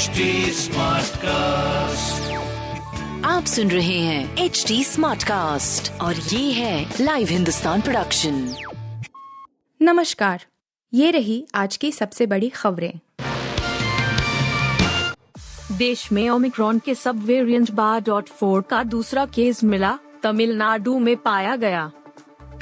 HD cast आप सुन रहे हैं एच डी स्मार्ट कास्ट और ये है लाइव हिंदुस्तान प्रोडक्शन नमस्कार। ये रही आज की सबसे बड़ी खबरें। देश में ओमिक्रॉन के सब वेरिएंट बार डॉट फोर का दूसरा केस मिला तमिलनाडु में पाया गया।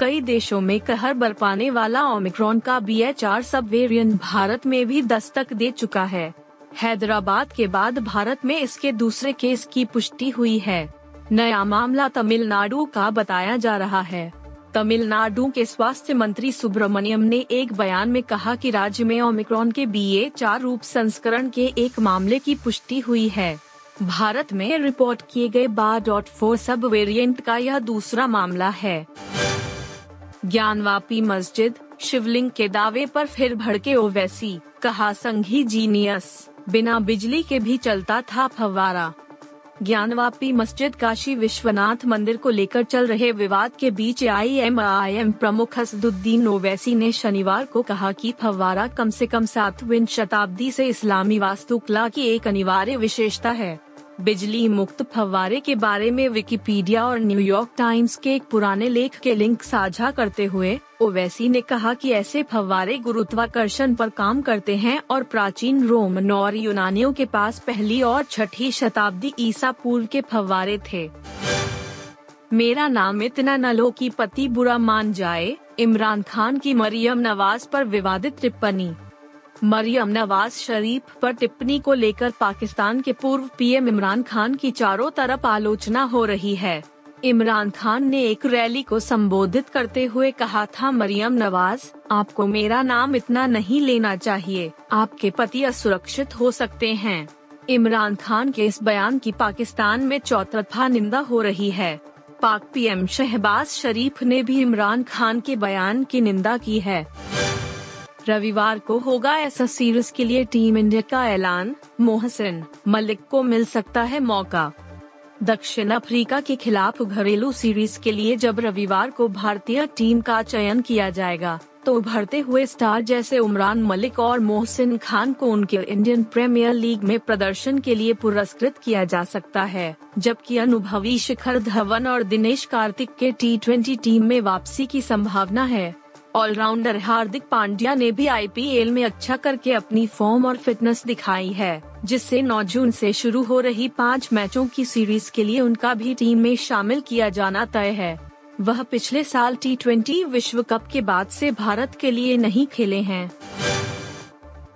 कई देशों में कहर बरपाने वाला ओमिक्रॉन का B H R sub variant Bharat में भी दस्तक दे चुका है। हैदराबाद के बाद भारत में इसके दूसरे केस की पुष्टि हुई है। नया मामला तमिलनाडु का बताया जा रहा है। तमिलनाडु के स्वास्थ्य मंत्री सुब्रमण्यम ने एक बयान में कहा कि राज्य में ओमिक्रॉन के बी ए चार रूप संस्करण के एक मामले की पुष्टि हुई है। भारत में रिपोर्ट किए गए बार डॉट फोर सब वेरिएंट का यह दूसरा मामला है। ज्ञानवापी मस्जिद, शिवलिंग के दावे पर फिर भड़के ओवैसी, कहा संघी जीनियस। बिना बिजली के भी चलता था फव्वारा। ज्ञानवापी मस्जिद काशी विश्वनाथ मंदिर को लेकर चल रहे विवाद के बीच आई एम आई एम प्रमुख हसदुद्दीन ओवैसी ने शनिवार को कहा कि फव्वारा कम से कम सातवीं शताब्दी से इस्लामी वास्तुकला की एक अनिवार्य विशेषता है। बिजली मुक्त फव्वारे के बारे में विकिपीडिया और न्यूयॉर्क टाइम्स के एक पुराने लेख के लिंक साझा करते हुए, ओवैसी ने कहा कि ऐसे फव्वारे गुरुत्वाकर्षण पर काम करते हैं और प्राचीन रोमन और यूनानियों के पास पहली और छठी शताब्दी ईसा पूर्व के फव्वारे थे। मेरा नाम इतना न लो की पति बुरा मान जाए, इमरान खान की मरियम नवाज़ पर विवादित टिप्पणी। मरियम नवाज़ शरीफ पर टिप्पणी को लेकर पाकिस्तान के पूर्व पीएम इमरान खान की चारों तरफ़ आलोचना हो रही है। इमरान खान ने एक रैली को संबोधित करते हुए कहा था, मरियम नवाज़, आपको मेरा नाम इतना नहीं लेना चाहिए। आपके पति असुरक्षित हो सकते हैं। इमरान खान के इस बयान की पाकिस्तान में चौतरफा निंदा हो रही है। पाक पीएम शहबाज शरीफ ने भी इमरान खान के बयान की निंदा की है। रविवार को होगा ऐसा सीरीज़ के लिए टीम इंडिया का ऐलान। मोहसिन मलिक को मिल सकता है मौका। दक्षिण अफ्रीका के खिलाफ घरेलू सीरीज़ के लिए जब रविवार को भारतीय टीम का चयन किया जाएगा तो उभरते हुए स्टार जैसे उमरान मलिक और मोहसिन खान को उनके इंडियन प्रीमियर लीग में प्रदर्शन के लिए पुरस्कृत किया जा सकता है, जबकि अनुभवी शिखर धवन और दिनेश कार्तिक के टी ट्वेंटी टीम में वापसी की संभावना है। ऑलराउंडर हार्दिक पांड्या ने भी आईपीएल में अच्छा करके अपनी फॉर्म और फिटनेस दिखाई है, जिससे 9 जून से शुरू हो रही पाँच मैचों की सीरीज़ के लिए उनका भी टीम में शामिल किया जाना तय है। वह पिछले साल टी विश्व कप के बाद से भारत के लिए नहीं खेले हैं।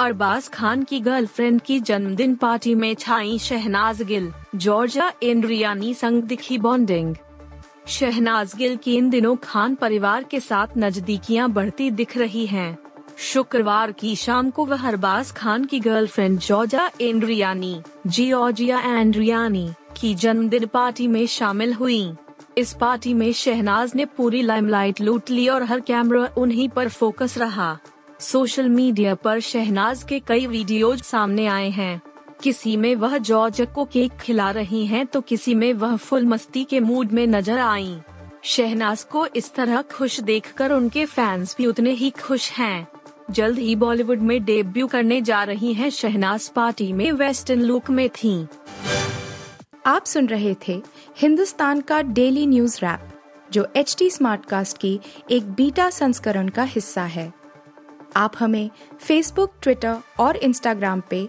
अरबाज खान की गर्लफ्रेंड की जन्मदिन पार्टी में छाई शहनाज गिल जॉर्जा एंड्रियानी संग दिखी बॉन्डिंग। शहनाज गिल की इन दिनों खान परिवार के साथ नजदीकियाँ बढ़ती दिख रही हैं। शुक्रवार की शाम को वह अरबाज खान की गर्लफ्रेंड जॉर्जा एंड्रियानी जियोजिया एंड्रियानी की जन्मदिन पार्टी में शामिल हुई। इस पार्टी में शहनाज ने पूरी लाइमलाइट लूट ली और हर कैमरा उन्हीं पर फोकस रहा। सोशल मीडिया पर शहनाज के कई वीडियोज़ सामने आए हैं। किसी में वह जॉर्ज को केक खिला रही हैं तो किसी में वह फुल मस्ती के मूड में नज़र आईं। शहनाज को इस तरह खुश देखकर उनके फैंस भी उतने ही खुश हैं। जल्द ही बॉलीवुड में डेब्यू करने जा रही हैं शहनाज पार्टी में वेस्टर्न लुक में थी आप सुन रहे थे हिंदुस्तान का डेली न्यूज़ रैप, जो एच स्मार्ट कास्ट की एक बीटा संस्करण का हिस्सा है आप हमें फेसबुक ट्विटर और इंस्टाग्राम पे